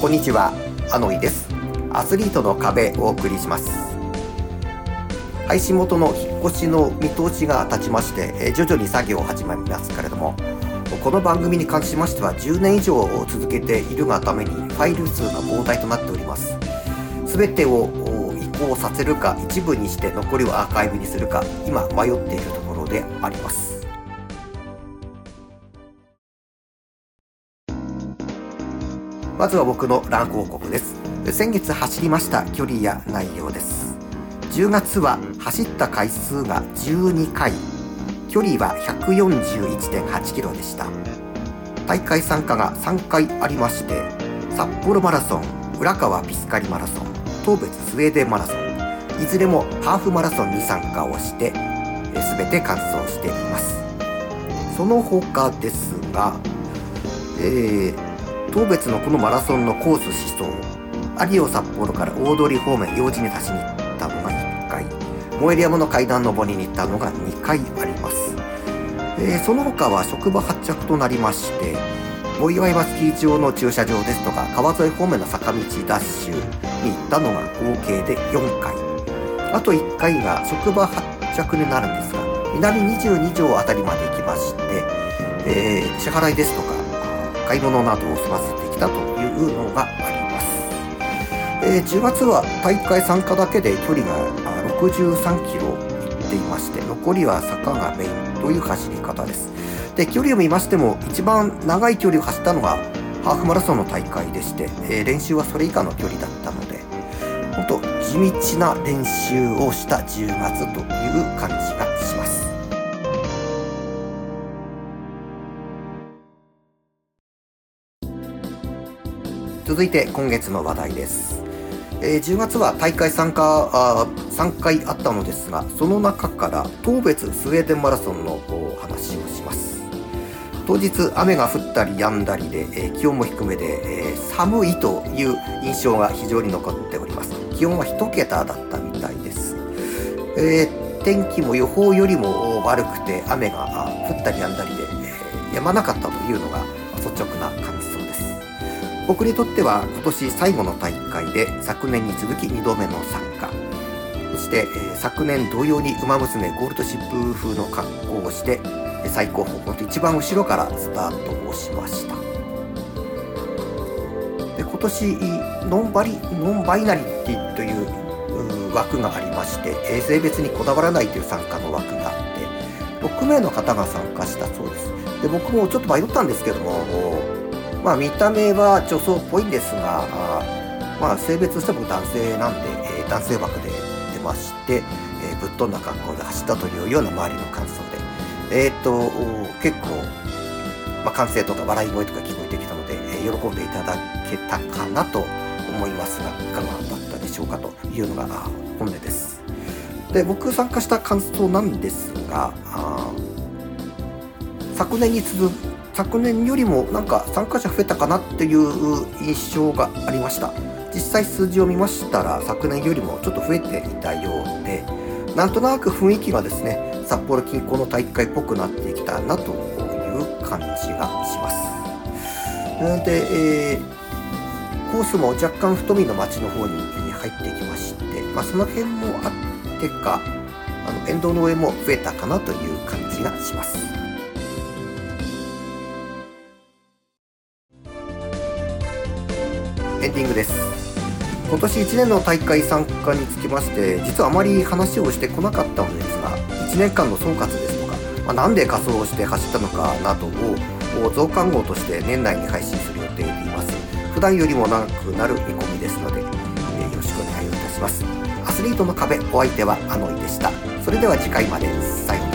こんにちは、アノイです。アスリートの壁をお送りします。配信元の引っ越しの見通しが立ちまして、えー徐々に作業を始まりますけれども、この番組に関しましては10年以上続けているがためにファイル数が膨大となっております。すべてを移行させるか一部にして残りをアーカイブにするか今迷っているところであります。まずは僕のラン報告です。先月走りました距離や内容です。10月は走った回数が12回、距離は141.8キロでした。大会参加が3回ありまして、札幌マラソン、浦川ピスカリマラソン、東別スウェーデンマラソン、いずれもハーフマラソンに参加をして、すべて完走しています。その他ですが、えー当別のこのマラソンのコース思想有オ札幌から大通方面用事に立ちに行ったのが1回燃える山の階段登りに行ったのが2回あります、えーその他は職場発着となりまして大岩山スキー場の駐車場ですとか川沿い方面の坂道ダッシュに行ったのが合計で4回。あと1回が職場発着になるんですが南22条あたりまで行きまして、えー支払いですとか買い物などを済ませてきたというのがあります、えー10月は大会参加だけで距離が63キロ行っていまして残りは坂がメインという走り方です。で距離を見ましても一番長い距離を走ったのがハーフマラソンの大会でして、えー練習はそれ以下の距離だったので本当地道な練習をした10月という感じが続いて今月の話題です、えー10月は大会参加あ3回あったのですがその中から当別スウェーデンマラソンのお話をします。当日雨が降ったり止んだりで、えー気温も低めで、えー寒いという印象が非常に残っております。気温は1桁だったみたいです、えー天気も予報よりも悪くて雨が降ったり止んだりで、えー止まなかったというのが率直な感僕にとっては今年最後の大会で昨年に続き2度目の参加。そして、え昨年同様に馬娘ゴールドシップ風の格好をして最高峰ほんと一番後ろからスタートをしました。で今年ノンバリノンバイナリティという枠がありまして性別にこだわらないという参加の枠があって6名の方が参加したそうです。で僕もちょっと迷ったんですけどもまあ見た目は女装っぽいんですが、あまあ性別としても男性なんで、えー男性枠で出まして、えーぶっ飛んだ格好で走ったというような周りの感想で、えーっと、結構、まあ、歓声とか笑い声とか聞こえてきたので、えー喜んでいただけたかなと思いますが、いかがだったでしょうかというのが本音です。で、僕参加した感想なんですが、あ昨年に続昨年よりもなんか参加者増えたかなっていう印象がありました。実際数字を見ましたら昨年よりもちょっと増えていたようでなんとなく雰囲気がですね札幌近郊の大会っぽくなってきたなという感じがします。なので、えーコースも若干太みの町の方に入ってきまして、まあ、その辺もあってかあの沿道の上も増えたかなという感じがします。エンディングです。今年1年の大会参加につきまして実はあまり話をしてこなかったのですが1年間の総括ですとか、まあ、なんで仮装をして走ったのかなどを増刊号として年内に配信する予定でいます。普段よりも長くなる見込みですので、えーよろしくお願いをいたします。アスリートの壁お相手はアノイでした。それでは次回まで。さようなら。